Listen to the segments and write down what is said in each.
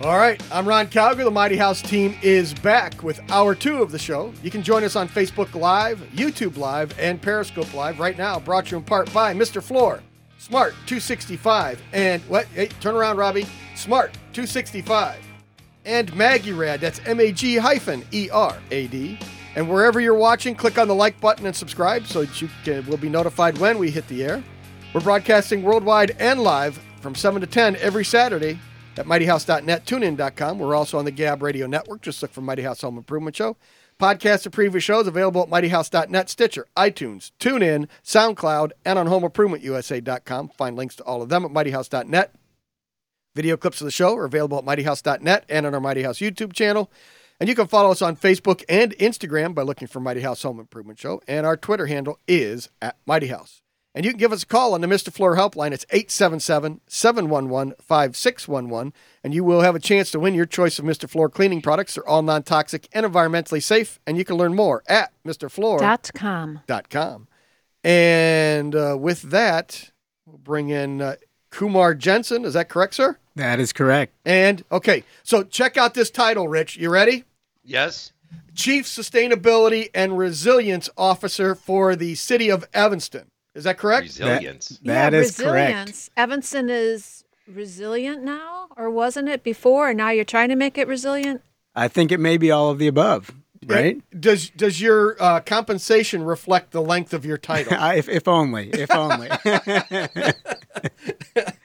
All right, I'm Ron Calgar. The Mighty House team is back with hour two of the show. You can join us on Facebook Live, YouTube Live, and Periscope Live right now. Brought to you in part by Mr. Floor, Smart 265, and what? Hey, turn around, Robbie. Smart 265, and Maggie Rad. That's M A G hyphen E R A D. And wherever you're watching, click on the like button and subscribe so that you can, will be notified when we hit the air. We're broadcasting worldwide and live from 7 to 10 every Saturday at mightyhouse.net, tunein.com. We're also on the Gab Radio Network. Just look for Mighty House Home Improvement Show. Podcasts of previous shows available at mightyhouse.net, Stitcher, iTunes, TuneIn, SoundCloud, and on homeimprovementusa.com. Find links to all of them at mightyhouse.net. Video clips of the show are available at mightyhouse.net and on our Mighty House YouTube channel. And you can follow us on Facebook and Instagram by looking for Mighty House Home Improvement Show. And our Twitter handle is at Mighty House. And you can give us a call on the Mr. Floor helpline. It's 877 711 5611. And you will have a chance to win your choice of Mr. Floor cleaning products. They're all non toxic and environmentally safe. And you can learn more at MrFloor.com. Dot com. And uh, with that, we'll bring in uh, Kumar Jensen. Is that correct, sir? That is correct. And okay, so check out this title, Rich. You ready? Yes. Chief Sustainability and Resilience Officer for the City of Evanston. Is that correct? Resilience. That yeah, is correct. resilience. Evanston is resilient now, or wasn't it before? And now you're trying to make it resilient? I think it may be all of the above, right? Does does your uh, compensation reflect the length of your title? If, if only, if only.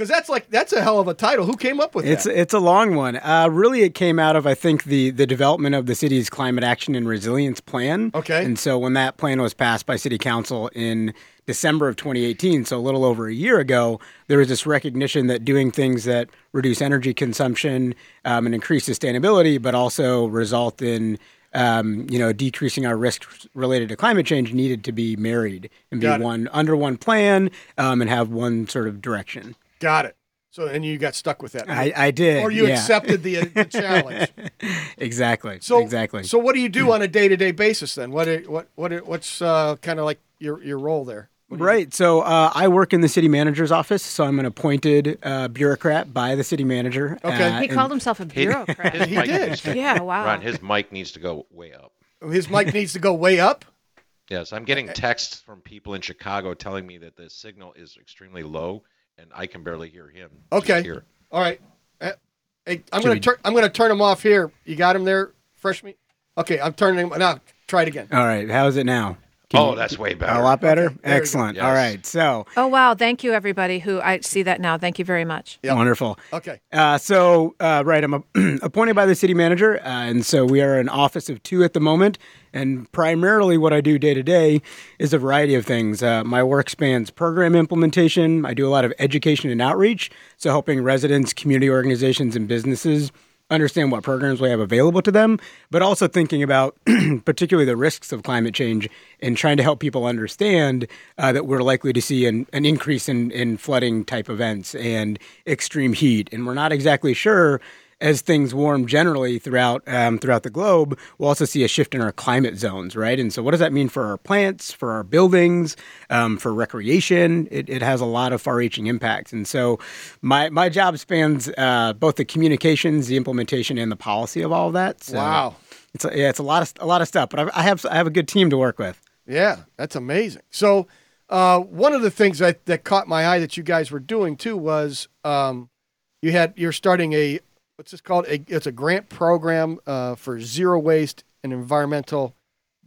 Because that's like that's a hell of a title. Who came up with it? it's it's a long one. Uh, really, it came out of I think the the development of the city's climate action and resilience plan. Okay. And so when that plan was passed by City Council in December of 2018, so a little over a year ago, there was this recognition that doing things that reduce energy consumption um, and increase sustainability, but also result in um, you know, decreasing our risks related to climate change needed to be married and be one under one plan um, and have one sort of direction. Got it. So and you got stuck with that. I, I did. or you yeah. accepted the, the challenge. exactly. So exactly. So what do you do on a day to day basis then? What what what what's uh, kind of like your your role there? Right. So uh, I work in the city manager's office. So I'm an appointed uh, bureaucrat by the city manager. Okay. Uh, He and- called himself a bureaucrat. His He did. to- yeah, wow. Ron, his mic needs to go way up. His mic needs to go way up. Yes, I'm getting texts from people in Chicago telling me that the signal is extremely low and I can barely hear him. Okay. Here. All right. Uh, Hey, I'm gonna turn. I'm gonna turn him off here. You got him there, fresh meat. Okay, I'm turning him. Now try it again. All right. How's it now? Can Oh, you- that's way better. a lot better. Okay, there you go. Excellent. Yes. All right. So oh, wow. Thank you, everybody who I see that now. Thank you very much. Yep. wonderful. Okay. Uh, so, uh, right, I'm a, appointed by the city manager, uh, and so we are an office of two at the moment. And primarily, what I do day to day is a variety of things. Uh, my work spans program implementation. I do a lot of education and outreach, so helping residents, community organizations, and businesses understand what programs we have available to them, but also thinking about particularly the risks of climate change and trying to help people understand uh, that we're likely to see an, an increase in, in flooding type events and extreme heat. And we're not exactly sure as things warm generally throughout um, throughout the globe, we'll also see a shift in our climate zones, right? And so, what does that mean for our plants, for our buildings, um, for recreation? It, it has a lot of far-reaching impacts. And so, my my job spans uh, both the communications, the implementation, and the policy of all of that. So Wow. it's a, yeah, it's a lot of a lot of stuff. But I, I have I have a good team to work with. Yeah, that's amazing. So, uh, one of the things that, that caught my eye that you guys were doing too was um, you had you're starting a what's this called? It's a grant program uh, for zero waste and environmental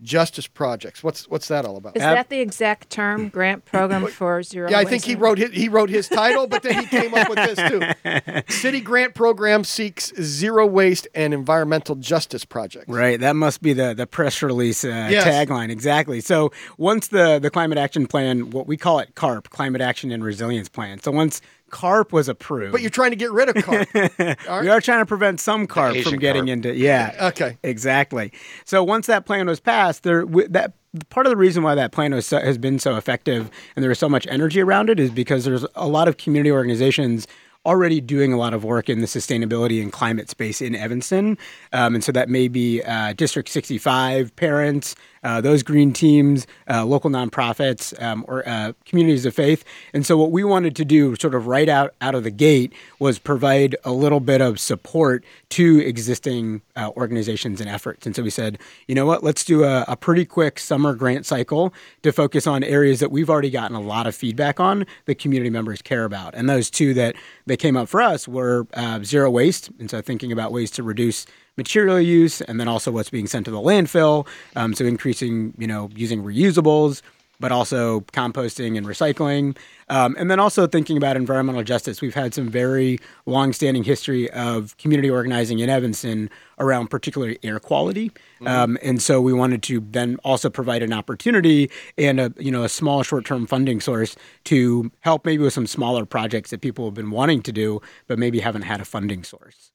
justice projects. What's what's that all about? Is that the exact term, grant program for zero? Yeah, I think waste? he wrote his, he wrote his title, but then he came up with this too. City grant program seeks zero waste and environmental justice projects. Right, that must be the the press release uh, Yes. tagline exactly. So once the the climate action plan, what we call it CARP, Climate Action and Resilience Plan. So once CARP was approved, But you're trying to get rid of carp. we are trying to prevent some carp from getting carp. into yeah. Okay. Exactly. So once that plan was passed, there w- that part of the reason why that plan was so, has been so effective and there was so much energy around it is because there's a lot of community organizations already doing a lot of work in the sustainability and climate space in Evanston, um, and so that may be uh, District 65 parents. Uh, those green teams, uh, local nonprofits, um, or uh, communities of faith, and so what we wanted to do, sort of right out out of the gate, was provide a little bit of support to existing uh, organizations and efforts. And so we said, you know what, let's do a, a pretty quick summer grant cycle to focus on areas that we've already gotten a lot of feedback on that community members care about. And those two that that came up for us were uh, zero waste, and so thinking about ways to reduce material use, and then also what's being sent to the landfill. Um, so increasing, you know, using reusables but also composting and recycling. Um, and then also thinking about environmental justice. We've had some very long-standing history of community organizing in Evanston around particularly air quality. Um, and so we wanted to then also provide an opportunity and a you know a small short-term funding source to help maybe with some smaller projects that people have been wanting to do but maybe haven't had a funding source.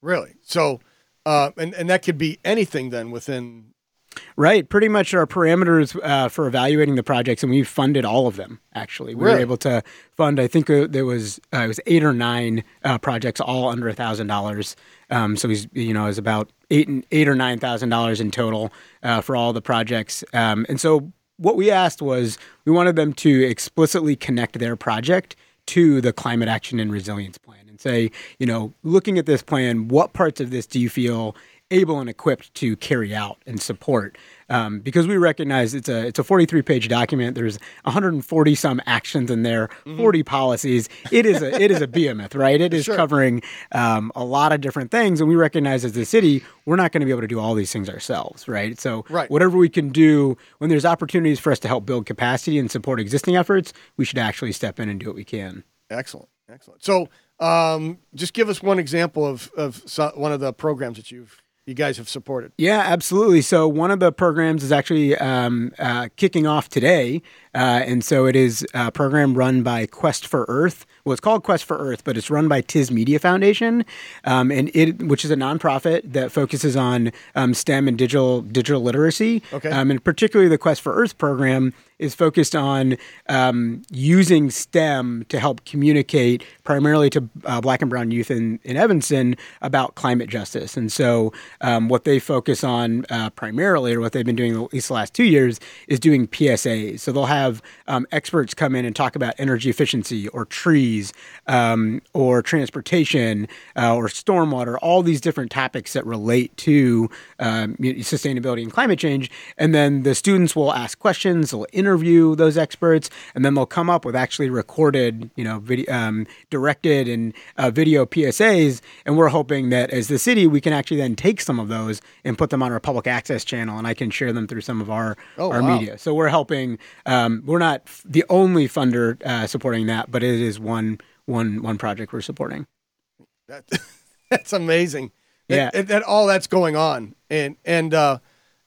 Really? So, uh, and and that could be anything then within. Right, pretty much our parameters uh, for evaluating the projects, and we funded all of them. Actually, we Really? were able to fund. I think uh, there was uh, it was eight or nine uh, projects, all under a thousand dollars. Um, so he's you know it was about eight and eight or nine thousand dollars in total uh, for all the projects. Um, and so what we asked was we wanted them to explicitly connect their project to the climate action and resilience plan say, you know, looking at this plan, what parts of this do you feel able and equipped to carry out and support? Um, because we recognize it's a it's a 43 page document. There's 140 some actions in there, 40 policies. It is a it is a behemoth, right? It is Sure. covering um, a lot of different things, and we recognize as a city we're not going to be able to do all these things ourselves, right? So Right. whatever we can do when there's opportunities for us to help build capacity and support existing efforts, we should actually step in and do what we can. Excellent, excellent. So, um, just give us one example of of so, one of the programs that you've you guys have supported. Yeah, absolutely. So one of the programs is actually um, uh, kicking off today, uh, and so it is a program run by Quest for Earth. Well, it's called Quest for Earth, but it's run by Tiz Media Foundation, um, and it which is a nonprofit that focuses on um, STEM and digital digital literacy. Okay. Um, and particularly the Quest for Earth program is focused on um, using STEM to help communicate primarily to uh, Black and Brown youth in, in Evanston about climate justice. And so, um, what they focus on uh, primarily, or what they've been doing at least the last two years, is doing PSAs. So they'll have um, experts come in and talk about energy efficiency, or trees, um, or transportation, uh, or stormwater, all these different topics that relate to um, sustainability and climate change. And then the students will ask questions, they'll interview those experts, and then they'll come up with actually recorded, you know, video, um, directed and uh, video PSAs. And we're hoping that as the city, we can actually then take some of those and put them on our public access channel, and I can share them through some of our Oh, our wow. media. So we're helping. Um, we're not f- the only funder uh, supporting that, but it is one one one project we're supporting. That, that's amazing. Yeah. that, that all that's going on, and and uh,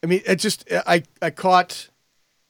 I mean, it just I I caught.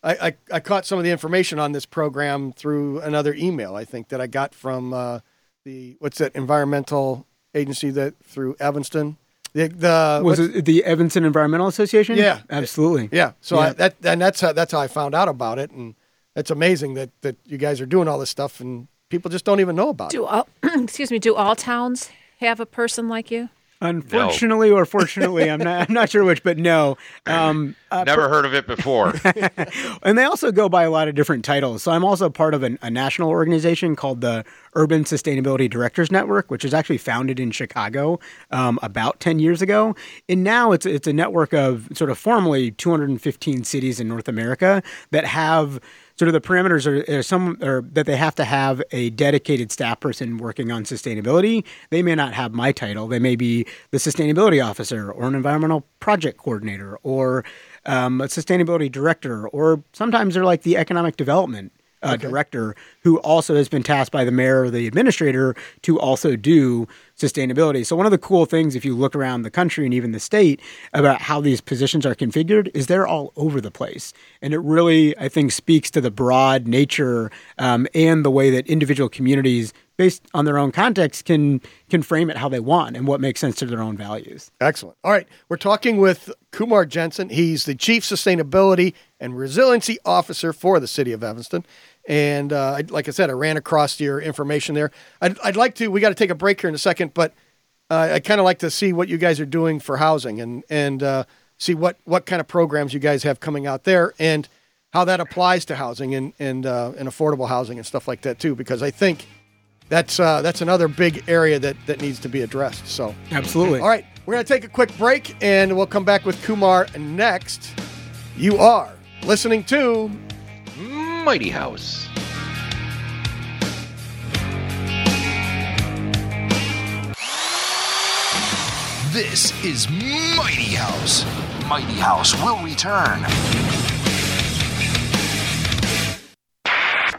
I, I, I caught some of the information on this program through another email I think that I got from uh, the what's that environmental agency that through Evanston the, the Was it the Evanston Environmental Association? Yeah. absolutely. yeah so Yeah. I, that and that's how, that's how I found out about it and it's amazing that that you guys are doing all this stuff and people just don't even know about it Do all, excuse me, do all towns have a person like you? Unfortunately or fortunately, I'm not I'm not sure which, but no. Um, uh, Never heard of it before. and they also go by a lot of different titles. So I'm also part of an, a national organization called the Urban Sustainability Directors Network, which was actually founded in Chicago um, about 10 years ago. And now it's it's a network of sort of formally 215 cities in North America that have sort of the parameters are, are some or that they have to have a dedicated staff person working on sustainability. They may not have my title. They may be the sustainability officer or an environmental project coordinator or um, a sustainability director, or sometimes they're like the economic development uh, Okay. director who also has been tasked by the mayor or the administrator to also do sustainability. So one of the cool things, if you look around the country and even the state about how these positions are configured, is they're all over the place, and it really I think speaks to the broad nature um, and the way that individual communities. Based on their own context, can can frame it how they want and what makes sense to their own values. Excellent. All right. We're talking with Kumar Jensen. He's the Chief Sustainability and Resiliency Officer for the City of Evanston. And uh, I- like I said, I ran across your information there. I'd, I'd like to, we got to take a break here in a second, but uh, I kind of like to see what you guys are doing for housing and, and uh, see what, what kind of programs you guys have coming out there and how that applies to housing and, and, uh, and affordable housing and stuff like that too, because I think that's, uh, that's another big area that, that needs to be addressed. So, Absolutely. all right, we're going to take a quick break and we'll come back with Kumar next. You are listening to Mighty House. This is Mighty House. Mighty House will return.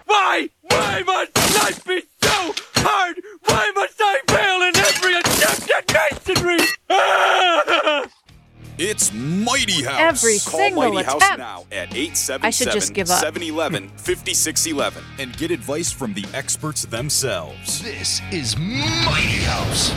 Why? Why must life be so hard? Why must I fail in every attempt at masonry? Ah! It's Mighty House. Every Call single Mighty House now at I should just 877 give up. 711 5611 and get advice from the experts themselves. This is Mighty House.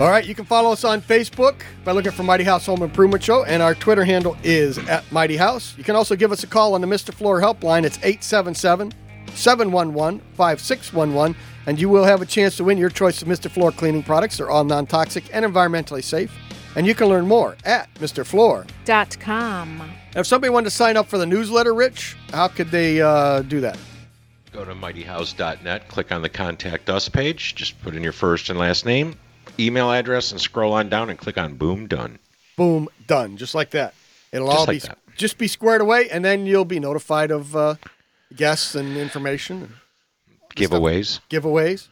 All right, you can follow us on Facebook by looking for Mighty House Home Improvement Show, and our Twitter handle is at Mighty House. You can also give us a call on the Mr. Floor helpline. It's 877 711 5611, and you will have a chance to win your choice of Mr. Floor cleaning products. They're all non toxic and environmentally safe. And you can learn more at Mr. Floor. Dot com. If somebody wanted to sign up for the newsletter, Rich, how could they uh, do that? Go to mightyhouse.net, click on the Contact Us page, just put in your first and last name, email address, and scroll on down and click on Boom Done. Boom, done, just like that. It'll Just all like be that. just be squared away, and then you'll be notified of uh, guests and information. And Giveaways. giveaways,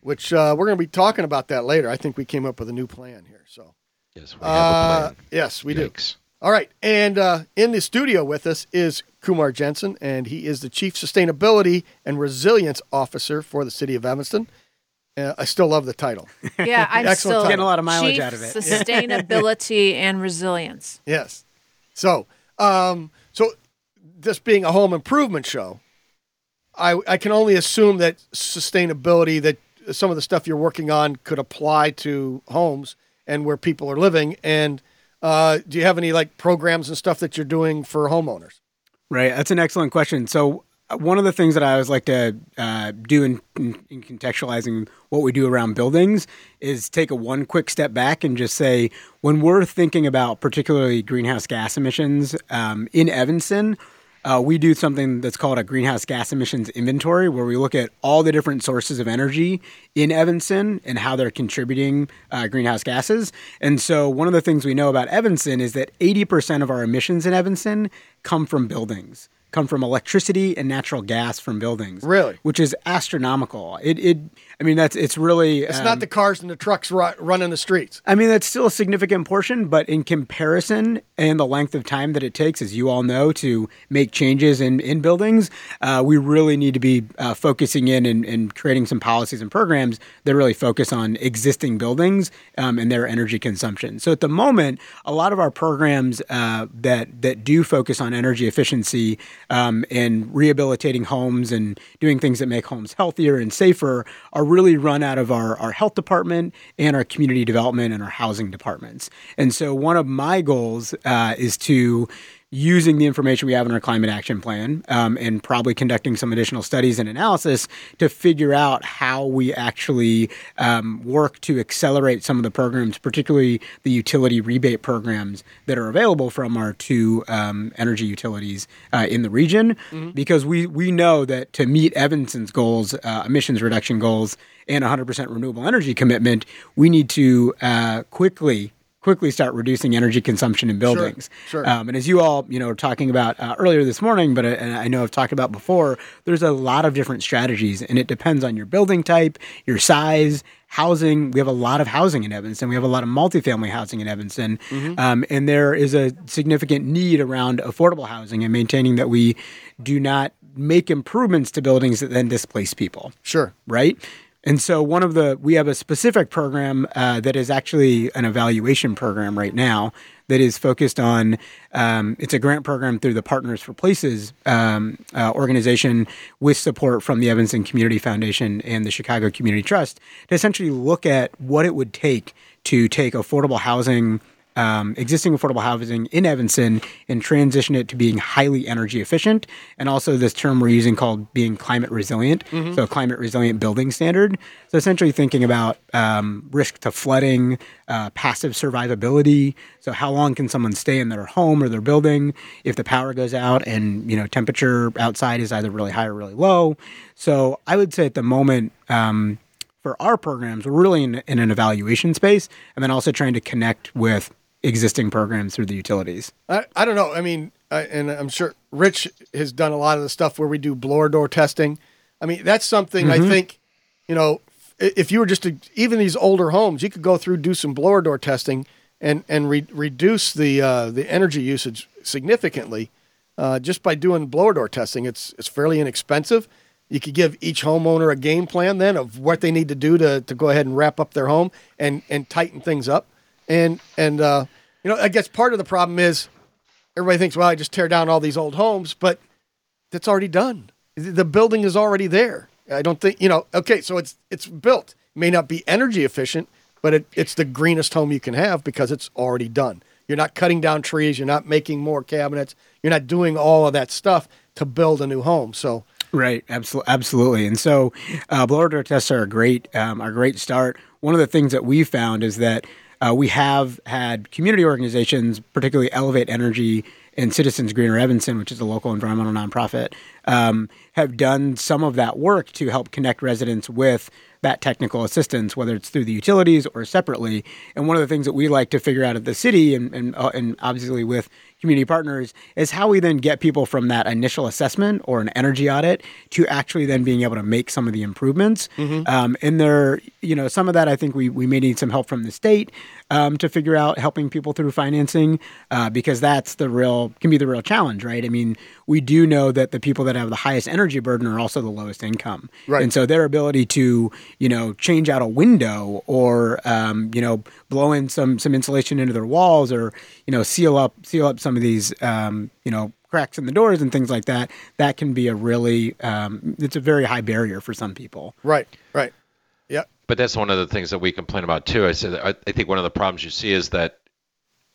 which uh, we're going to be talking about that later. I think we came up with a new plan here. So, Yes, we have uh, a plan. yes, we do. All right. And uh, in the studio with us is Kumar Jensen, and he is the Chief Sustainability and Resilience Officer for the City of Evanston. Uh, I still love the title. Yeah, I'm Excellent still title. Getting a lot of mileage Chief out of it. Sustainability and resilience. Yes. So, um, so this being a home improvement show, I I can only assume that sustainability, that some of the stuff you're working on could apply to homes and where people are living. And uh, do you have any like programs and stuff that you're doing for homeowners? Right. That's an excellent question. So, uh, one of the things that I always like to uh, do in, in, in contextualizing what we do around buildings is take a one quick step back and just say, when we're thinking about particularly greenhouse gas emissions um, in Evanston, uh, we do something that's called a greenhouse gas emissions inventory, where we look at all the different sources of energy in Evanston and how they're contributing uh, greenhouse gases. And so, one of the things we know about Evanston is that 80% of our emissions in Evanston come from buildings, come from electricity and natural gas from buildings. Really? Which is astronomical. It, it I mean, that's it's really. It's um, not the cars and the trucks ru- running the streets. I mean, that's still a significant portion, but in comparison and the length of time that it takes, as you all know, to make changes in, in buildings, uh, we really need to be uh, focusing in and, and creating some policies and programs that really focus on existing buildings um, and their energy consumption. So at the moment, a lot of our programs uh, that that do focus on energy efficiency um, and rehabilitating homes and doing things that make homes healthier and safer are really run out of our, our health department and our community development and our housing departments. And so one of my goals uh, is to using the information we have in our climate action plan um, and probably conducting some additional studies and analysis to figure out how we actually um, work to accelerate some of the programs, particularly the utility rebate programs that are available from our two um, energy utilities uh, in the region, because we we know that to meet Evanston's goals, uh, emissions reduction goals, and 100% renewable energy commitment, we need to uh, quickly quickly start reducing energy consumption in buildings. sure. Um, and as you all, you know, were talking about uh, earlier this morning, but uh, and I know I've talked about before, there's a lot of different strategies, and it depends on your building type, your size, housing. We have a lot of housing in Evanston. We have a lot of multifamily housing in Evanston, um, and there is a significant need around affordable housing and maintaining that we do not make improvements to buildings that then displace people Sure. right? And so one of the we have a specific program uh, that is actually an evaluation program right now that is focused on um, it's a grant program through the Partners for Places um, uh, organization with support from the Evanston Community Foundation and the Chicago Community Trust to essentially look at what it would take to take affordable housing um, existing affordable housing in Evanston and transition it to being highly energy efficient, and also this term we're using called being climate resilient. So, a climate resilient building standard. So, essentially thinking about um, risk to flooding, uh, passive survivability. So, how long can someone stay in their home or their building if the power goes out and you know temperature outside is either really high or really low? So, I would say at the moment. Um, for our programs, we're really in, in an evaluation space, and then also trying to connect with existing programs through the utilities. I, I don't know. I mean, I, and I'm sure Rich has done a lot of the stuff where we do blower door testing. I mean, that's something I think, you know, if you were just to, even these older homes, you could go through do some blower door testing and and re- reduce the uh, the energy usage significantly uh, just by doing blower door testing. It's it's fairly inexpensive. You could give each homeowner a game plan then of what they need to do to, to go ahead and wrap up their home and and tighten things up. And and uh, you know, I guess part of the problem is everybody thinks, well, I just tear down all these old homes, but that's already done. The building is already there. I don't think you know. Okay, so it's it's built. It may not be energy efficient, but it, it's the greenest home you can have because it's already done. You're not cutting down trees. You're not making more cabinets. You're not doing all of that stuff to build a new home. So Right, absolutely, absolutely. And so, uh, blower door tests are a great, um, are a great start. One of the things that we found is that uh, we have had community organizations, particularly Elevate Energy and Citizens Greener Evanston, which is a local environmental nonprofit, um, have done some of that work to help connect residents with that technical assistance, whether it's through the utilities or separately. And one of the things that we like to figure out at the city, and and, uh, and obviously with community partners, is how we then get people from that initial assessment or an energy audit to actually then being able to make some of the improvements. Um, and there, you know, some of that I think we we may need some help from the state um, to figure out helping people through financing uh, because that's the real can be the real challenge, right? I mean, we do know that the people that have the highest energy burden are also the lowest income, Right. And so their ability to you know change out a window or um, you know blow in some some insulation into their walls or you know seal up seal up some of these um, you know cracks in the doors and things like that that can be a really um, it's a very high barrier for some people right, right, But that's one of the things that we complain about too. I said I, think one of the problems you see is that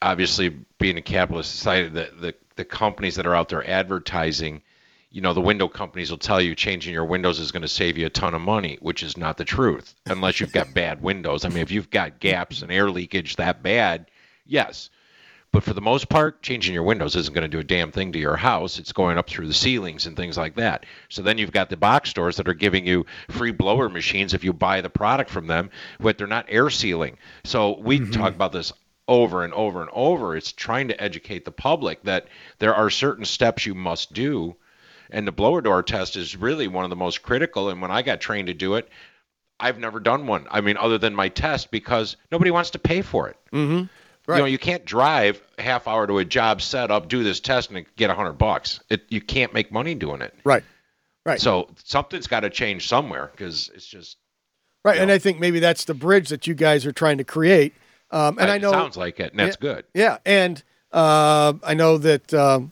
obviously being a capitalist society, the, the the companies that are out there advertising, you know, the window companies will tell you changing your windows is going to save you a ton of money, which is not the truth unless you've got bad windows. I mean, if you've got gaps and air leakage that bad, yes. But for the most part, changing your windows isn't going to do a damn thing to your house. It's going up through the ceilings and things like that. So then you've got the box stores that are giving you free blower machines if you buy the product from them, but they're not air sealing. So we mm-hmm. talk about this over and over and over. It's trying to educate the public that there are certain steps you must do. And the blower door test is really one of the most critical. And when I got trained to do it, I've never done one. I mean, other than my test, because nobody wants to pay for it. Mm-hmm. Right. You know, you can't drive a half hour to a job, set up, do this test, and get a hundred bucks. It you can't make money doing it. right, right. So something's got to change somewhere because it's just. Right, and I think maybe that's the bridge that you guys are trying to create. Um, and I know sounds like it, and that's Yeah. good. Yeah, and uh, I know that um,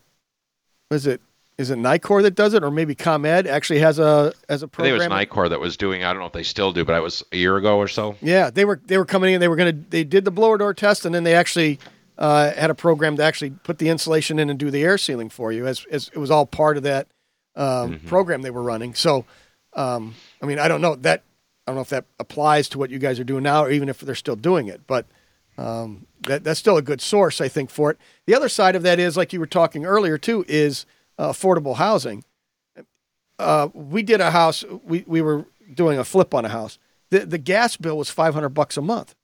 is it is it Nicor that does it, or maybe ComEd actually has a as a I think it was program. Nicor that was doing. I don't know if they still do, but it was a year ago or so. Yeah, they were they were coming in. They were gonna they did the blower door test, and then they actually uh, had a program to actually put the insulation in and do the air sealing for you. As, as it was all part of that um, program they were running. So, um, I mean, I don't know that I don't know if that applies to what you guys are doing now, or even if they're still doing it, but. Um, that, that's still a good source, I think, for it. The other side of that is, like you were talking earlier too, is affordable housing. Uh, we did a house. We, we were doing a flip on a house. The the gas bill was five hundred bucks a month.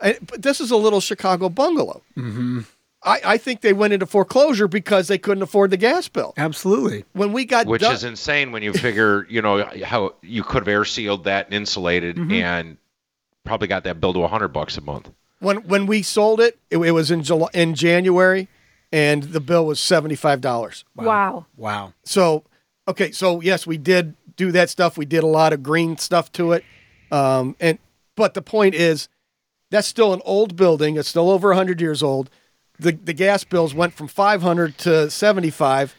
And- But this is a little Chicago bungalow. Mm-hmm. I, I think they went into foreclosure because they couldn't afford the gas bill. Absolutely. When we got which done, is insane when you figure, you know, how you could have air sealed that and insulated Mm-hmm. and probably got that bill to 100 bucks a month. when when we sold it, it, it was in July, in January, and the bill was seventy five dollars. Wow. Wow. So, okay, so yes, we did do that stuff. We did a lot of green stuff to it, um, and but the point is, that's still an old building. It's still over hundred years old. The the gas bills went from five hundred to seventy five,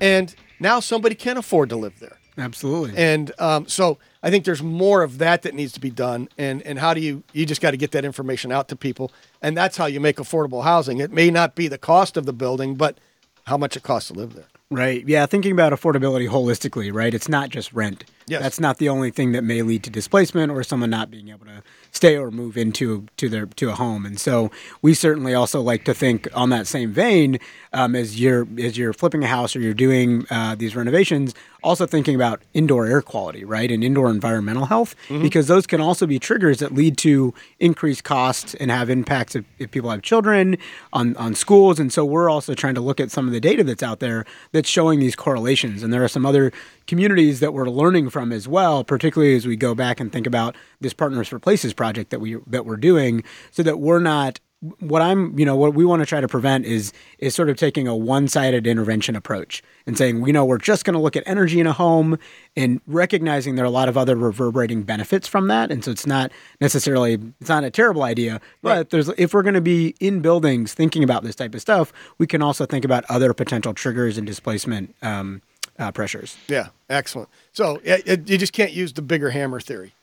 and now somebody can afford to live there. Absolutely. And um, so I think there's more of that that needs to be done. And and how do you you just got to get that information out to people, and that's how you make affordable housing. It may not be the cost of the building, but how much it costs to live there. Right. Yeah. Thinking about affordability holistically, right? It's not just rent. Yes. That's not the only thing that may lead to displacement or someone not being able to stay or move into to their to a home. And so we certainly also like to think on that same vein um, as you're as you're flipping a house or you're doing uh, these renovations. Also thinking about indoor air quality, right, and indoor environmental health, because those can also be triggers that lead to increased costs and have impacts if, if people have children on on schools. And so we're also trying to look at some of the data that's out there that's showing these correlations. And there are some other communities that we're learning from as well, particularly as we go back and think about this Partners for Places project that we that we're doing, so that we're not what I'm, you know, what we want to try to prevent is is sort of taking a one-sided intervention approach and saying, you know, we're just going to look at energy in a home and recognizing there are a lot of other reverberating benefits from that, and so it's not necessarily it's not a terrible idea, but there's if we're going to be in buildings thinking about this type of stuff, we can also think about other potential triggers and displacement um, uh, pressures. Yeah, excellent. So it, it, you just can't use the bigger hammer theory.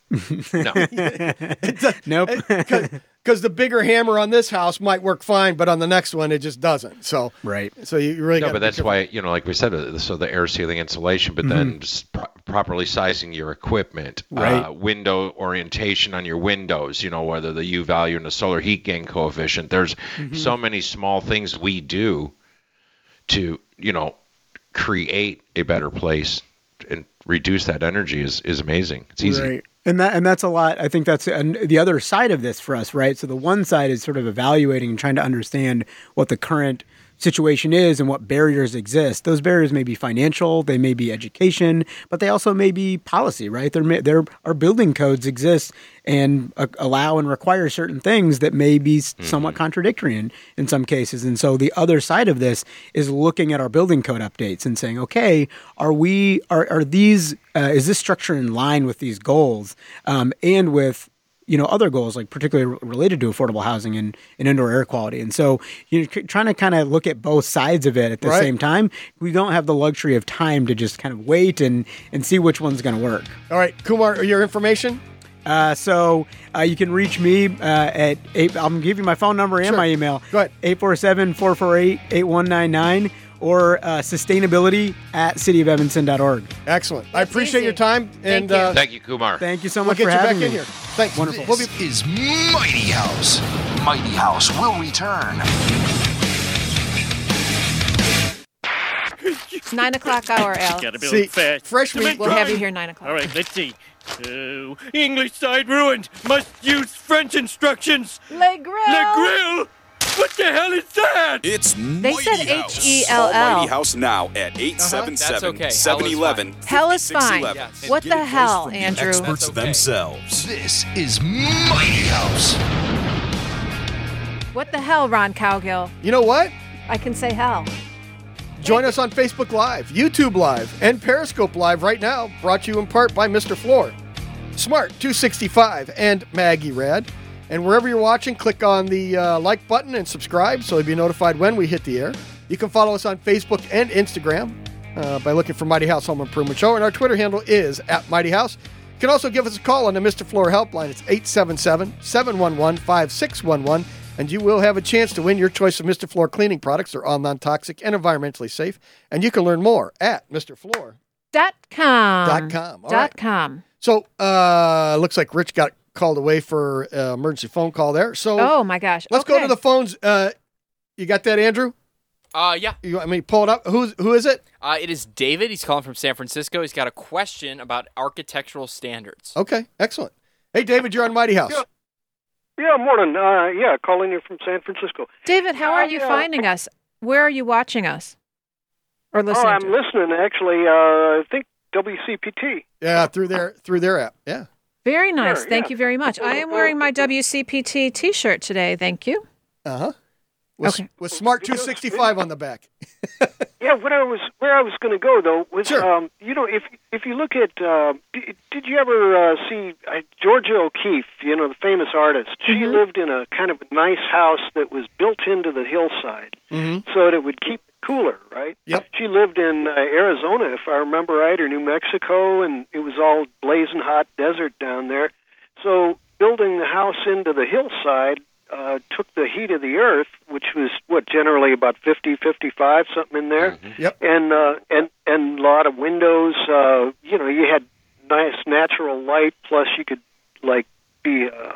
No. Nope. Because the bigger hammer on this house might work fine, but on the next one it just doesn't. So right. So you really No, but that's why you know, like we said, uh, so the air sealing insulation, but then just pro- properly sizing your equipment, Right. uh, window orientation on your windows. You know, whether the U value and the solar heat gain coefficient. There's so many small things we do to you know create a better place and reduce that energy is is amazing. It's easy. Right. And that and that's a lot. I think that's and the other side of this for us, right? So the one side is sort of evaluating and trying to understand what the current situation is and what barriers exist. Those barriers may be financial, they may be education, but they also may be policy, right? There may, there are building codes exist and uh, allow and require certain things that may be s- somewhat contradictory in, in some cases. And so the other side of this is looking at our building code updates and saying, okay, are we are are these uh, is this structure in line with these goals um, and with you know other goals like particularly related to affordable housing and, and indoor air quality and so you're c- trying to kind of look at both sides of it at the Right. same time we don't have the luxury of time to just kind of wait and and see which one's going to work All right, Kumar, your information. uh, so uh, you can reach me uh, at eight, I'm gonna give you my phone number and Sure. my email. Go ahead. 847-448-8199 or uh, sustainability at cityofevanston.org. Excellent. I appreciate easy. your time, and Thank you. uh, Thank you, Kumar. Thank you so we'll much get for you back having in me. here. Thanks. Wonderful. We'll be is Mighty House. Mighty House will return. It's Nine o'clock hour, Al. Gotta build See, fast. fresh Cement meat- We'll have you here nine o'clock. All right, let's see. Uh, English side ruined. Must use French instructions. Le Grill. Le grill. What the hell is that? It's They Mighty said House. H-E-L-L. Call Mighty House now at 877 uh-huh. 711 Hell is fine. 5611. What the hell, from the Andrew? Experts okay. themselves. This is Mighty House. What the hell, Ron Cowgill? You know what? I can say hell. Join us on Facebook Live, YouTube Live, and Periscope Live right now, brought to you in part by Mr. Floor, Smart 265, and Maggie Rad. And wherever you're watching, click on the uh, like button and subscribe so you'll be notified when we hit the air. You can follow us on Facebook and Instagram uh, by looking for Mighty House Home Improvement Show, and our Twitter handle is at Mighty House. You can also give us a call on the Mr. Floor helpline. It's 877 711 5611 and you will have a chance to win your choice of Mr. Floor cleaning products. They're all non-toxic and environmentally safe, and you can learn more at MrFloor. Dot com. Dot com. All Dot right. com. So, uh, looks like Rich got called away for uh, emergency phone call there. So, Oh my gosh. let's go to the phones. Uh, you got that, Andrew? Uh, yeah. You want me to pull it up? Who's who is it? Uh, it is David. He's calling from San Francisco. He's got a question about architectural standards. Okay, excellent. Hey, David, you're on Mighty House. Yeah, morning. Uh, yeah, calling you from San Francisco. David, how are I, you uh, finding us? Where are you watching us? Or listening oh, I'm to? listening. Actually, uh, I think WCPT. Yeah, through their through their app. Yeah. Very nice. Sure, Thank yeah. you very much. I am wearing my WCPT t-shirt today. Thank you. Uh huh. With, Okay. with Smart 265 on the back. Yeah, what I was where I was going to go though was Sure. um, you know if if you look at uh, did, did you ever uh, see uh, Georgia O'Keeffe? You know the famous artist. She Mm-hmm. lived in a kind of a nice house that was built into the hillside, Mhm. so that it would keep it cooler, right? Yep. She lived in uh, Arizona, if I remember right, or New Mexico, and it was all blazing hot desert down there. So building the house into the hillside uh, took the heat of the earth, which was what generally about 50, 55, something in there, Yep. and uh, and and a lot of windows. Uh, you know, you had nice natural light, plus you could like be, uh,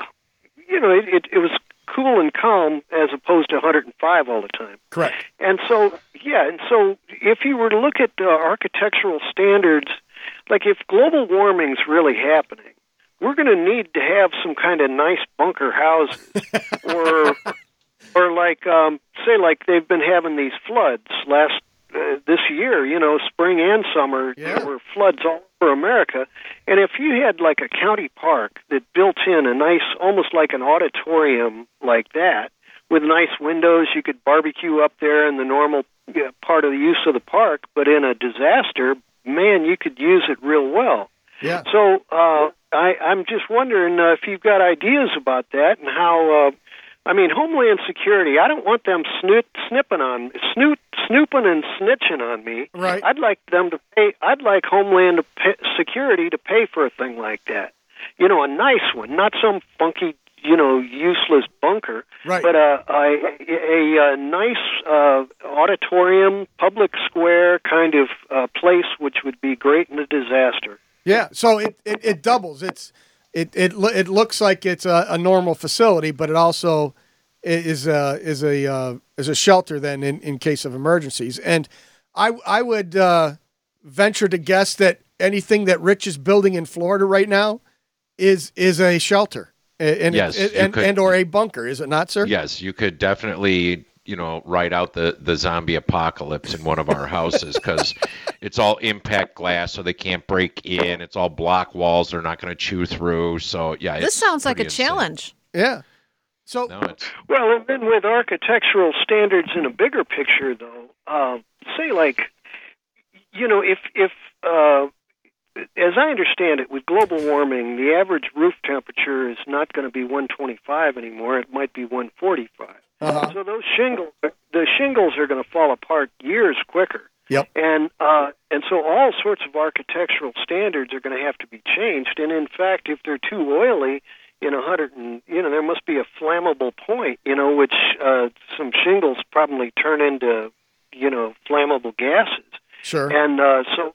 you know, it, it, it was cool and calm as opposed to 105 all the time. Correct. And so, yeah, and so if you were to look at uh, architectural standards, like if global warming's really happening, we're going to need to have some kind of nice bunker houses, or, or like, um, say, like they've been having these floods last uh, this year. You know, spring and summer, Yeah. there were floods all over America. And if you had like a county park that built in a nice, almost like an auditorium like that, with nice windows, you could barbecue up there in the normal uh, part of the use of the park. But in a disaster, man, you could use it real well. Yeah. So uh, I, I'm just wondering uh, if you've got ideas about that and how. Uh, I mean, Homeland Security. I don't want them snoot, snipping on snoot, snooping and snitching on me. Right. I'd like them to pay. I'd like Homeland Security to pay for a thing like that. You know, a nice one, not some funky, you know, useless bunker. Right. But a a, a, a nice uh, auditorium, public square kind of uh, place, which would be great in a disaster. Yeah, so it, it, it doubles. It's it it it looks like it's a, a normal facility, but it also is a is a uh, is a shelter then in, in case of emergencies. And I I would uh, venture to guess that anything that Rich is building in Florida right now is is a shelter and Yes, it- and, could- and or a bunker, is it not, sir? Yes, you could definitely, you know, write out the, the zombie apocalypse in one of our houses because it's all impact glass, so they can't break in. It's all block walls; they're not going to chew through. So yeah, This sounds like a insane. challenge. Yeah. So No, Well, and then with architectural standards in a bigger picture, though, uh, say like, you know, if if uh, as I understand it, with global warming, the average roof temperature is not going to be 125 anymore. It might be 145. Uh-huh. So those shingles, the shingles are going to fall apart years quicker. Yep. And uh, and so all sorts of architectural standards are going to have to be changed. And in fact, if they're too oily, in a hundred and you know there must be a flammable point, you know, which uh, some shingles probably turn into you know flammable gases. sure. And uh, so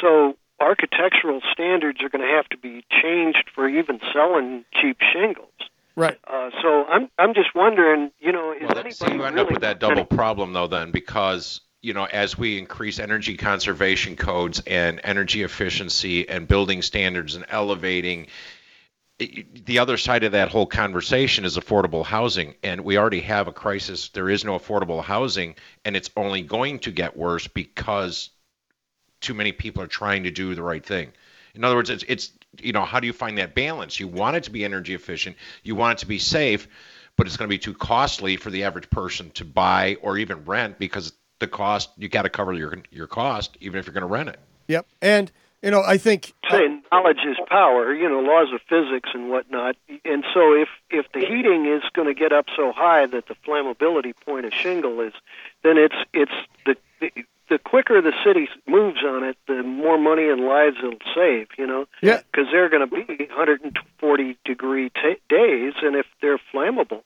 so architectural standards are going to have to be changed for even selling cheap shingles. Right. Uh, so I'm I'm just wondering, you know, is well, that, anybody see, you end really up with that double problem though, then because you know as we increase energy conservation codes and energy efficiency and building standards and elevating. The other side of that whole conversation is affordable housing, and we already have a crisis. There is no affordable housing, and it's only going to get worse because too many people are trying to do the right thing. In other words, it's, it's you know how do you find that balance? You want it to be energy efficient, you want it to be safe, but it's going to be too costly for the average person to buy or even rent because the cost you got to cover your your cost even if you're going to rent it. Yep. And you know, I think uh, say knowledge is power, you know, laws of physics and whatnot. And so if if the heating is going to get up so high that the flammability point of shingle is, then it's it's the the, quicker the city moves on it, the more money and lives it'll save. You know, Yeah. because they're going to be 140 degree t- days, and if they're flammable.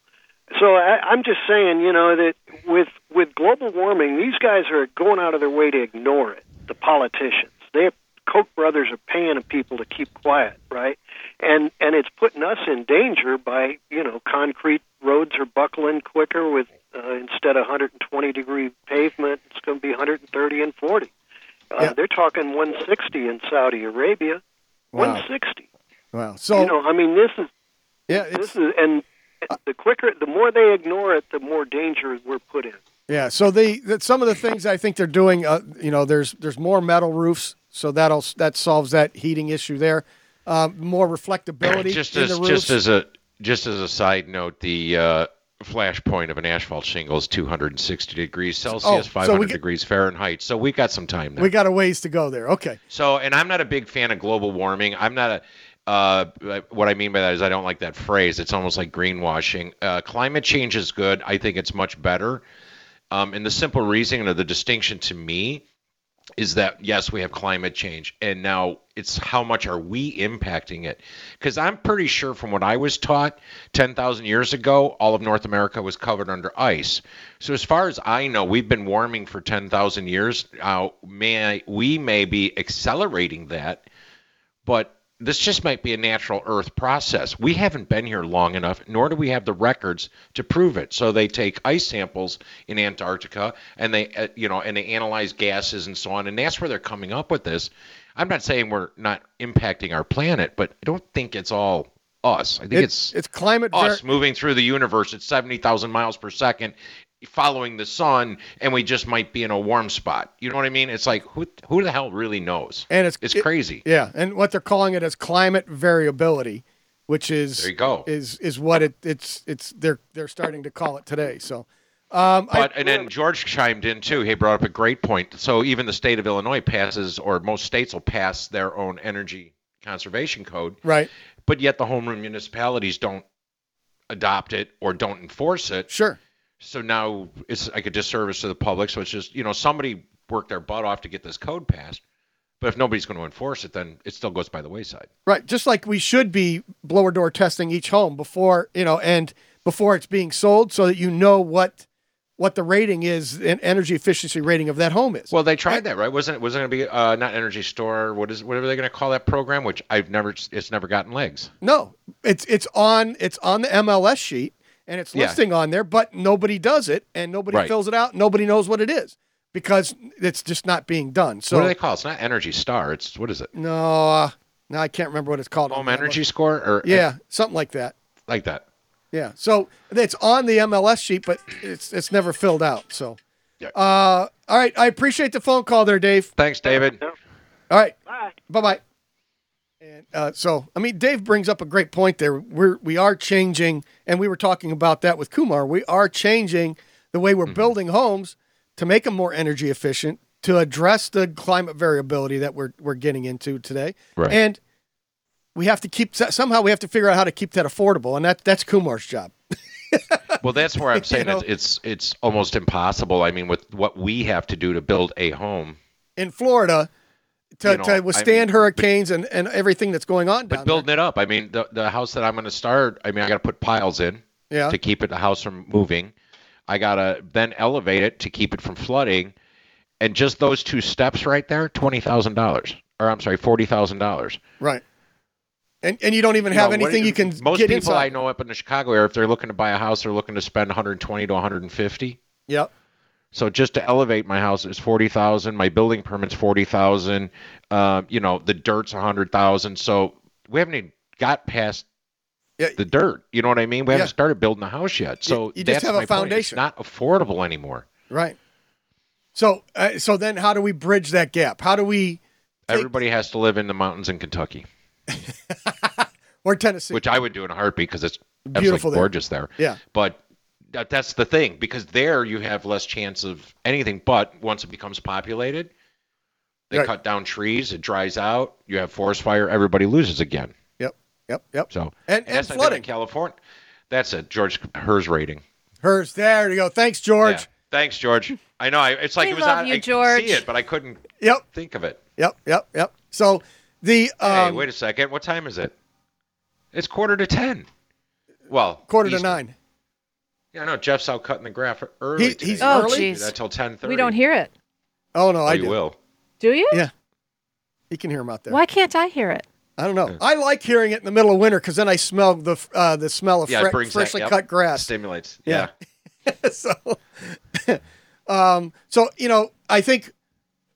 So I, I'm just saying, you know, that with with global warming, these guys are going out of their way to ignore it. The politicians, they Koch brothers are paying people to keep quiet, right? And and it's putting us in danger by you know concrete roads are buckling quicker with uh, instead of 120 degree pavement, it's going to be 130 and 40. Uh, Yeah. They're talking 160 in Saudi Arabia. Wow. 160. wow. So you know, I mean, this is yeah, this it's is and the quicker, the more they ignore it, the more danger we're put in. Yeah. So they the some of the things I think they're doing, uh, you know, there's there's more metal roofs, so that'll that solves that heating issue there. Um, more reflectability just in as the roofs. just as a just as a side note, the uh, flash point of an asphalt shingle is 260 degrees Celsius, Oh, so 500 get- degrees Fahrenheit. So we got some time there. we got a ways to go there. Okay. So, and I'm not a big fan of global warming. I'm not a. Uh, what I mean by that is I don't like that phrase. It's almost like greenwashing. Uh, climate change is good. I think it's much better. Um, and the simple reason or the distinction to me is that yes, we have climate change, and now it's how much are we impacting it? Because I'm pretty sure from what I was taught 10,000 years ago, all of North America was covered under ice. So as far as I know, we've been warming for 10,000 years. Uh, may we may be accelerating that, but this just might be a natural Earth process. We haven't been here long enough, nor do we have the records to prove it. So they take ice samples in Antarctica and they, uh, you know, and they analyze gases and so on, and that's where they're coming up with this. I'm not saying we're not impacting our planet, but I don't think it's all us. I think it's it's climate us moving through the universe at 70,000 miles per second, following the sun, and we just might be in a warm spot. You know what I mean? It's like who who the hell really knows? and it's it's it- crazy. Yeah, and what they're calling it is climate variability, which is There you go. is is what it it's it's they're they're starting to call it today. So, um, I- But and then George chimed in too. He brought up a great point. So even the state of Illinois passes, or most states will pass their own energy conservation code, right, but yet the home rule municipalities don't adopt it or don't enforce it. sure, So now it's like a disservice to the public. So it's just you know somebody worked their butt off to get this code passed, but if nobody's going to enforce it, then it still goes by the wayside. right. Just like we should be blower door testing each home before you know, and before it's being sold, so that you know what what the rating is, an energy efficiency rating of that home is. Well, they tried that, right? Wasn't it? Was it going to be uh, not Energy Star? What is whatever they're going to call that program? Which I've never. It's never gotten legs. No, it's it's on it's on the MLS sheet and it's Yeah. listing on there, but nobody does it and nobody Right. fills it out. Nobody knows what it is because it's just not being done. So what do they call it? It's not Energy Star. It's what is it? no, uh, no, I can't remember what it's called. on Home Energy MLS. Score or Yeah, something like that. like that. Yeah. So it's on the MLS sheet, but it's it's never filled out. So, Yeah. uh, all right. I appreciate the phone call there, Dave. Thanks, David. All right. Bye. Bye bye. And uh, so, I mean, Dave brings up a great point there. We're we are changing, and we were talking about that with Kumar. We are changing the way Mm-hmm. we're building homes to make them more energy efficient, to address the climate variability that we're we're getting into today, Right. and we have to keep somehow we have to figure out how to keep that affordable, and that that's Kumar's job. Well, that's where I'm saying know? it's, it's it's almost impossible. I mean, with what we have to do to build a home, In Florida, to, You know, to I withstand mean, hurricanes and, and everything that's going on but building it up. I mean, the the house that I'm going to start. I mean, I got to put piles in. Yeah. to keep it the house from moving. I got to then elevate it to keep it from flooding, and just those two steps right there, twenty thousand dollars, or I'm sorry, forty thousand dollars. Right. And and you don't even have anything you can Most people I know up in the Chicago area, if they're looking to buy a house, they're looking to spend 120 to 150. Yep. So just to elevate my house is forty thousand. My building permit's forty thousand. Uh, you know, the dirt's a hundred thousand. So we haven't even got past Yeah. the dirt. You know what I mean? We haven't Yeah. started building the house yet. So you just that's have a foundation. It's not affordable anymore. Right. So uh, so then how do we bridge that gap? How do we Take- Everybody has to live in the mountains in Kentucky, or Tennessee? which I would do in a heartbeat because it's Beautiful absolutely there. gorgeous there. yeah. But that, that's the thing because there you have less chance of anything. But once it becomes populated, they Right. cut down trees, it dries out, you have forest fire, everybody loses again. Yep. Yep. Yep. So And- and that's the thing flooding. in California. That's it, George HERS rating. HERS. There you go. Thanks, George. Yeah. Thanks, George. I know. I, it's like We it was love on. you, I George. see it, but I couldn't Yep. think of it. Yep. Yep. Yep. So the hey, um, wait a second. What time is it? It's quarter to ten. Well, quarter to nine. Yeah, no. Jeff's out cutting the graph early. He- today. he's Oh, doesn't do jeez. That till ten thirty. We don't hear it. Oh no, Oh, I you do. will. Do you? Yeah. You can hear him out there. Why can't I hear it? I don't know. I like hearing it in the middle of winter because then I smell the uh, the smell of Yeah, fre- freshly that, yep. cut grass. Stimulates. Yeah. Yeah. so, um, so you know, I think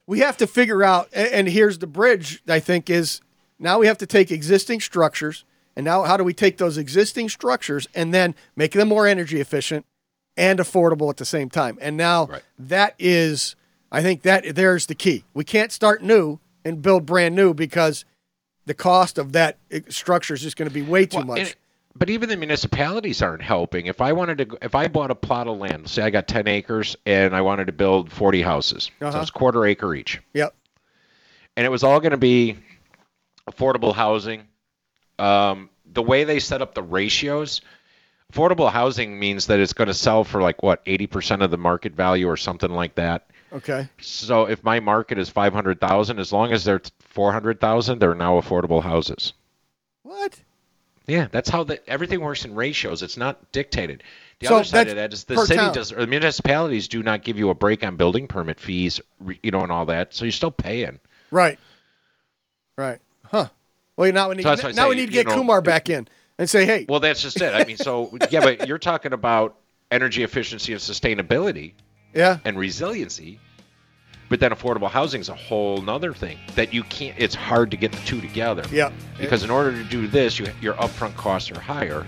we have to figure out, a- and here's the bridge. I think is now we have to take existing structures And now, how do we take those existing structures and then make them more energy efficient and affordable at the same time? And now Right. that is, I think that there's the key. We can't start new and build brand new because the cost of that eh, structure is just going to be way too Well, much. but even the municipalities aren't helping. If I wanted to, if I bought a plot of land, say I got 10 acres and I wanted to build 40 houses, Uh-huh. so it's quarter acre each, yep. and it was all going to be affordable housing. Um, the way they set up the ratios, affordable housing means that it's going to sell for like what 80% of the market value or something like that. Okay. So if my market is 500,000, as long as they're 400,000, they're now affordable houses. What? Yeah, that's how the, everything works in ratios. It's not dictated. The So other side of that is the city town. does, or the municipalities do not give you a break on building permit fees, you know, and all that. So you're still paying. Right. Right. Huh. Well, now we need So that's why now we need to get know, Kumar back in and say, hey, Well, that's just it. I mean, so yeah, but you're talking about energy efficiency and sustainability yeah, and resiliency, but then affordable housing is a whole nother thing that you can't. It's hard to get the two together. yeah, Because in order to do this, you, your upfront costs are higher,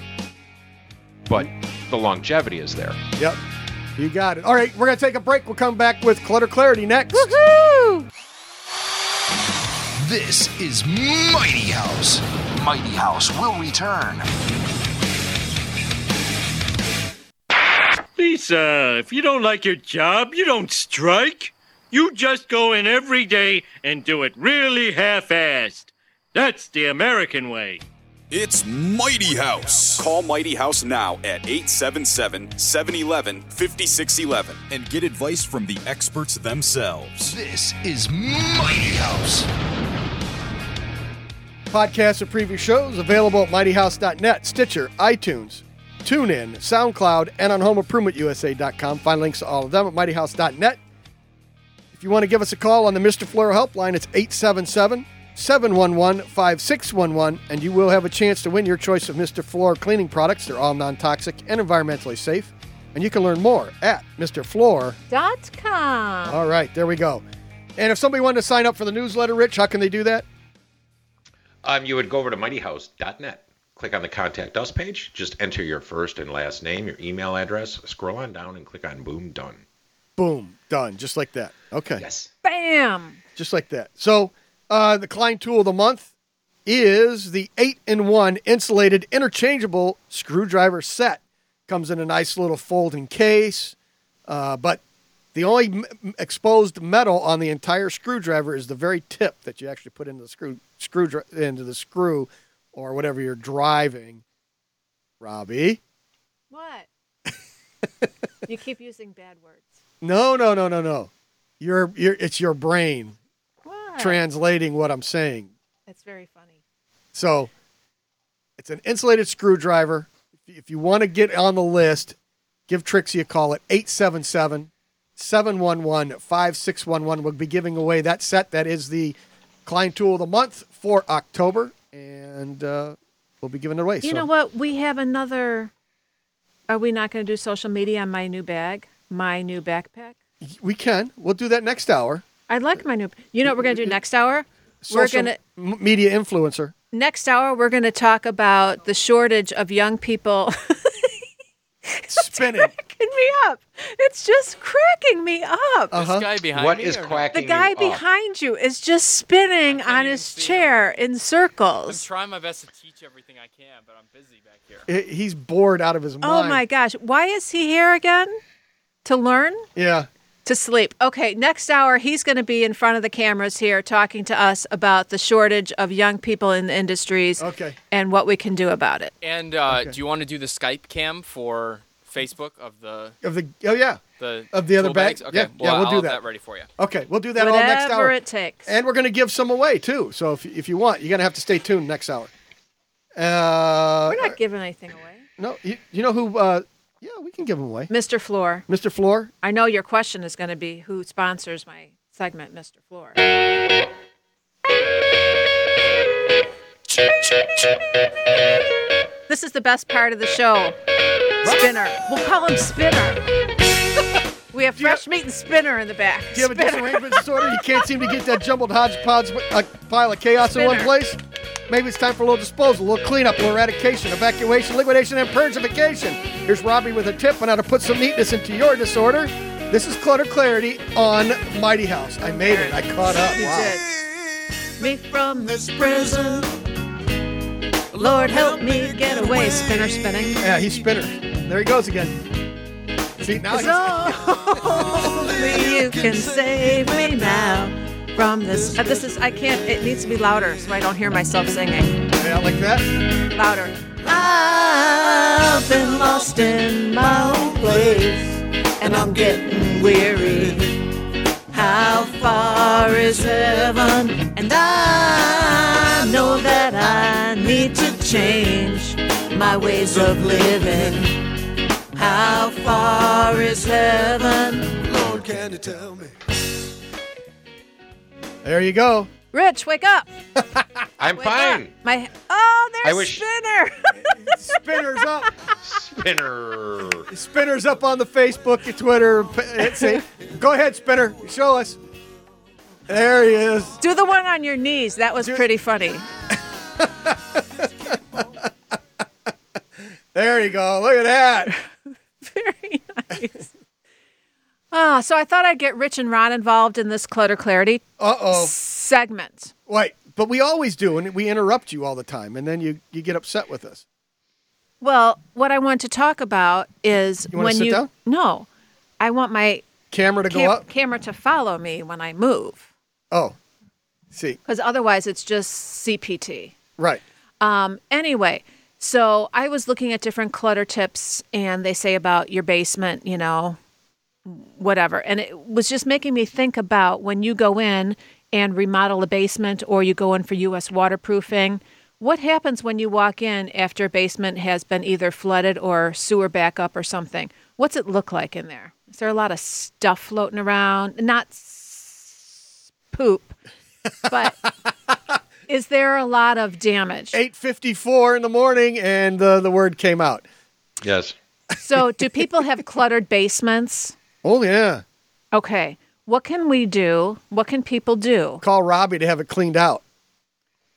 but the longevity is there. Yep. You got it. All right, we're going to take a break. We'll come back with Clutter Clarity next. Woo! This is Mighty House. Mighty House will return. Lisa, if you don't like your job, you don't strike. You just go in every day and do it really half assed. That's the American way. It's Mighty House. Call Mighty House now at 877 711 5611 and get advice from the experts themselves. This is Mighty House. Podcasts of previous shows available at mightyhouse.net, Stitcher, iTunes, TuneIn, SoundCloud, and on HomeImprovementUSA.com. Find links to all of them at mightyhouse.net. If you want to give us a call on the Mr. Floor helpline, it's 877 711 5611, and you will have a chance to win your choice of Mr. Floor cleaning products. They're all non toxic and environmentally safe. And you can learn more at Mr. Floor. Dot com. All right, there we go. And if somebody wanted to sign up for the newsletter, Rich, how can they do that? Um, you would go over to mightyhouse.net, click on the contact us page, just enter your first and last name, your email address, scroll on down and click on boom, done. Boom, done, just like that. Okay. Yes. Bam. just like that. So uh, the Klein tool of the month is the eight in one insulated interchangeable screwdriver set. Comes in a nice little folding case, uh, but the only m- exposed metal on the entire screwdriver is the very tip that you actually put into the screw screw into the screw or whatever you're driving. Robbie, What? you keep using bad words. no, no, no, no, no. Your, your, it's your brain What? translating what I'm saying. That's very funny. So it's an insulated screwdriver. If you want to get on the list, give Trixie a call at 877 711 5611. We'll be giving away that set. That is the Klein Tool of the Month for October. And uh, we'll be giving it away. You so know what? We have another. Are we not going to do social media on my new bag? My new backpack? we can. We'll do that next hour. I like my new. You know what we're going to do next hour? We're Social going to. media influencer. Next hour, we're going to talk about the shortage of young people Spinning. cracking me up. It's just cracking me up. Uh-huh. This guy behind What me. is or quacking the guy you up? behind you is just spinning on his see him. chair in circles. I'm trying my best to teach everything I can, but I'm busy back here. He's bored out of his mind. Oh my gosh. Why is he here again? To learn? Yeah. To sleep. Okay, next hour, he's going to be in front of the cameras here talking to us about the shortage of young people in the industries Okay. and what we can do about it. And uh, Okay. do you want to do the Skype cam for Facebook of the Of the oh yeah. the Of the other tool bag? bags? Okay, Yeah, well, yeah, we'll I'll do that. that ready for you. Okay, we'll do that all next hour. Whatever it takes. And we're going to give some away too. So if, if you want, you're going to have to stay tuned next hour. Uh, We're not giving anything away. no, you, you know who? Uh, yeah, we can give them away. Mr. Floor, Mr. Floor. I know your question is going to be who sponsors my segment, Mr. Floor. This is the best part of the show. Spinner. We'll call him Spinner. We have fresh meat and spinner in the back. Do you have a disarrangement disorder? You can't seem to get that jumbled hodgepodge uh, pile of chaos in one place? Maybe it's time for a little disposal, a little cleanup, a little eradication, evacuation, liquidation, and purgification. Here's Robbie with a tip on how to put some neatness into your disorder. This is Clutter Clarity on Mighty House. I made it. I caught up. Wow. Me from this prison. Lord help me get away. Spinner spinning. Yeah, he's spinner. There he goes again. See, now So only you can save me now from this. Uh, this is I can't. It needs to be louder so I don't hear myself singing. yeah, like that. Louder. I've been lost in my own place, and I'm getting weary. How far is heaven? And I know that I need to change my ways of living. How far is heaven? Lord, can you tell me? There you go. Rich, wake up! I'm Wake fine. up. My oh, there's I wish- Spinner. Spinners up. Spinner. Spinners up on the Facebook and Twitter. P- See, go ahead, Spinner. Show us. There he is. Do the one on your knees. That was pretty funny. There you go. Look at that. Very nice. Ah, so I thought I'd get Rich and Ron involved in this clutter clarity Uh oh. segment. Wait, but we always do, and we interrupt you all the time, and then you, you get upset with us. Well, what I want to talk about is You when sit you down? no, I want my Camera to cam- go up. camera to follow me when I move Oh, see, because otherwise it's just CPT. right. Um, anyway, so I was looking at different clutter tips, and they say about your basement, you know, whatever. And it was just making me think about when you go in and remodel a basement or you go in for U.S. waterproofing. What happens when you walk in after a basement has been either flooded or sewer backup or something? What's it look like in there? Is there a lot of stuff floating around? Not s- poop, but is there a lot of damage? 8:54 in the morning, and uh, the word came out. Yes. So, do people have cluttered basements? Oh yeah. Okay. What can we do? What can people do? Call Robbie to have it cleaned out.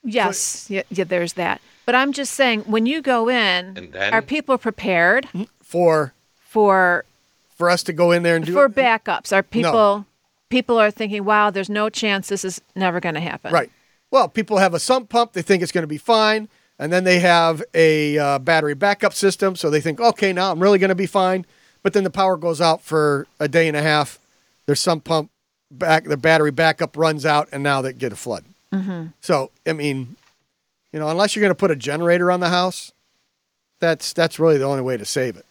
Yes, yeah, yeah there's that. But I'm just saying, when you go in, then? are people prepared for for for us to go in there and do for it. backups? Are people people are thinking, "Wow, there's no chance this is never going to happen." Right. Well, people have a sump pump. They think it's going to be fine. And then they have a uh, battery backup system. So they think, okay, now I'm really going to be fine. But then the power goes out for a day and a half. Their sump pump back, the battery backup runs out, and now they get a flood. Mm-hmm. So, I mean, you know, unless you're going to put a generator on the house, that's that's really the only way to save it.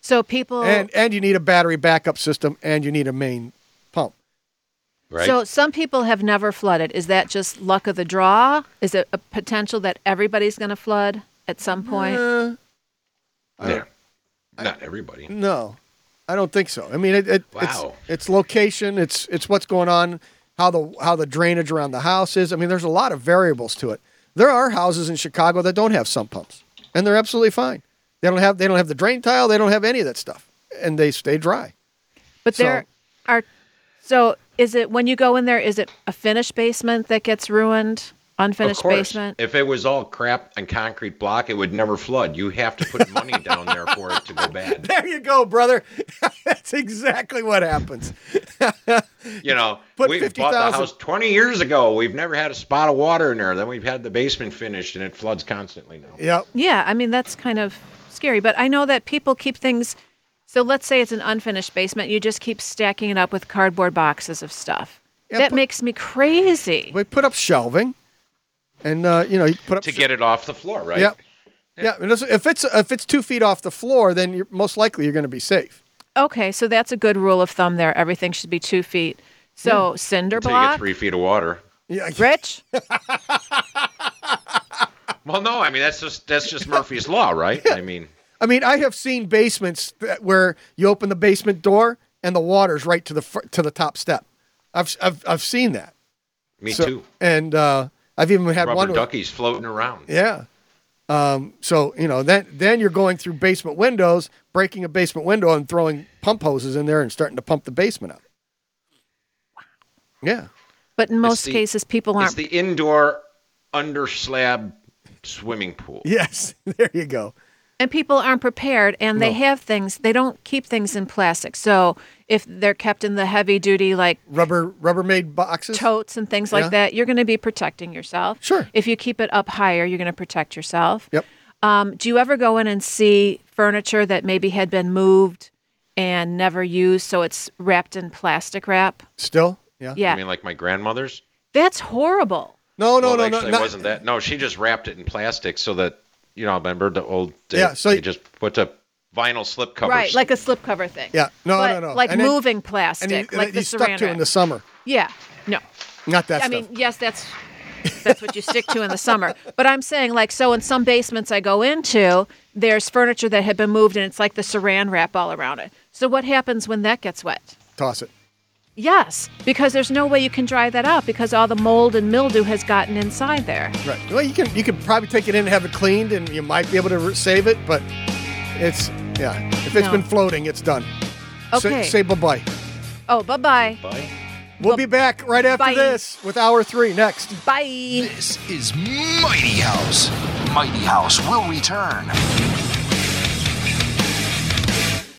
So people And and you need a battery backup system, and you need a main pump. Right. So some people have never flooded. Is that just luck of the draw? Is it a potential that everybody's going to flood at some point? Uh, yeah. Not everybody. No, I don't think so. I mean, it, it, Wow. it's it's location, it's it's what's going on, how the how the drainage around the house is. I mean, there's a lot of variables to it. There are houses in Chicago that don't have sump pumps, and they're absolutely fine. They don't have they don't have the drain tile. They don't have any of that stuff, and they stay dry. But So- there are. So is it when you go in there? Is it a finished basement that gets ruined? Unfinished of course. basement. If it was all crap and concrete block, it would never flood. You have to put money down there for it to go bad. There you go, brother. That's exactly what happens. You know, Put we bought 50,000 the house 20 years ago. We've never had a spot of water in there. Then we've had the basement finished, and it floods constantly now. Yep. Yeah, I mean that's kind of scary. But I know that people keep things. So let's say it's an unfinished basement. You just keep stacking it up with cardboard boxes of stuff. Yeah, that but- makes me crazy. We put up shelving, and uh, you know you put up To get it off the floor, right? Yep. Yeah, and it's- if it's if it's two feet off the floor, then you're most likely you're going to be safe. Okay, so that's a good rule of thumb there. Everything should be two feet. So cinder Until you get three feet of water. Yeah, Rich. Well, no, I mean that's just that's just Murphy's law, right? I mean, I mean, I have seen basements that, where you open the basement door and the water's right to the fr- to the top step. I've I've, I've seen that. me So- too. And uh, I've even had Rubber one. with- duckies floating around. yeah, Um, so you know, then then you're going through basement windows, breaking a basement window, and throwing pump hoses in there and starting to pump the basement out. Yeah. But in most the- cases, people It's aren't. the indoor under slab swimming pool. Yes. There you go. And people aren't prepared and they No. have things they don't keep things in plastic so if they're kept in the heavy duty like Rubber Rubbermaid boxes. totes and things like Yeah. that you're going to be protecting yourself Sure. if you keep it up higher you're going to protect yourself Yep. um, do you ever go in and see furniture that maybe had been moved and never used so it's wrapped in plastic wrap Still. Yeah. yeah You mean like my grandmother's? that's horrible No, no, well, no, actually, no. it wasn't that. No, she just wrapped it in plastic so that you know. Remember the old? They, Yeah, so- they just put a vinyl slip cover. right like a slipcover thing Yeah. No, but no, no. like And then- moving And plastic you, and like you the stuck to in the summer. yeah no Not that I stuff. mean, yes, that's that's what you stick to in the summer. But I'm saying, like, so in some basements I go into, there's furniture that had been moved, and it's like the saran wrap all around it. So what happens when that gets wet? Toss it. Yes, because there's no way you can dry that out because all the mold and mildew has gotten inside there. Right. Well, you can you can probably take it in and have it cleaned, and you might be able to save it. But it's yeah. If it's No. been floating, it's done. Say- Okay. Say, bye bye. Oh, bye bye. Bye. We'll be back right after Bye. this with hour three next. Bye. This is Mighty House. Mighty House will return.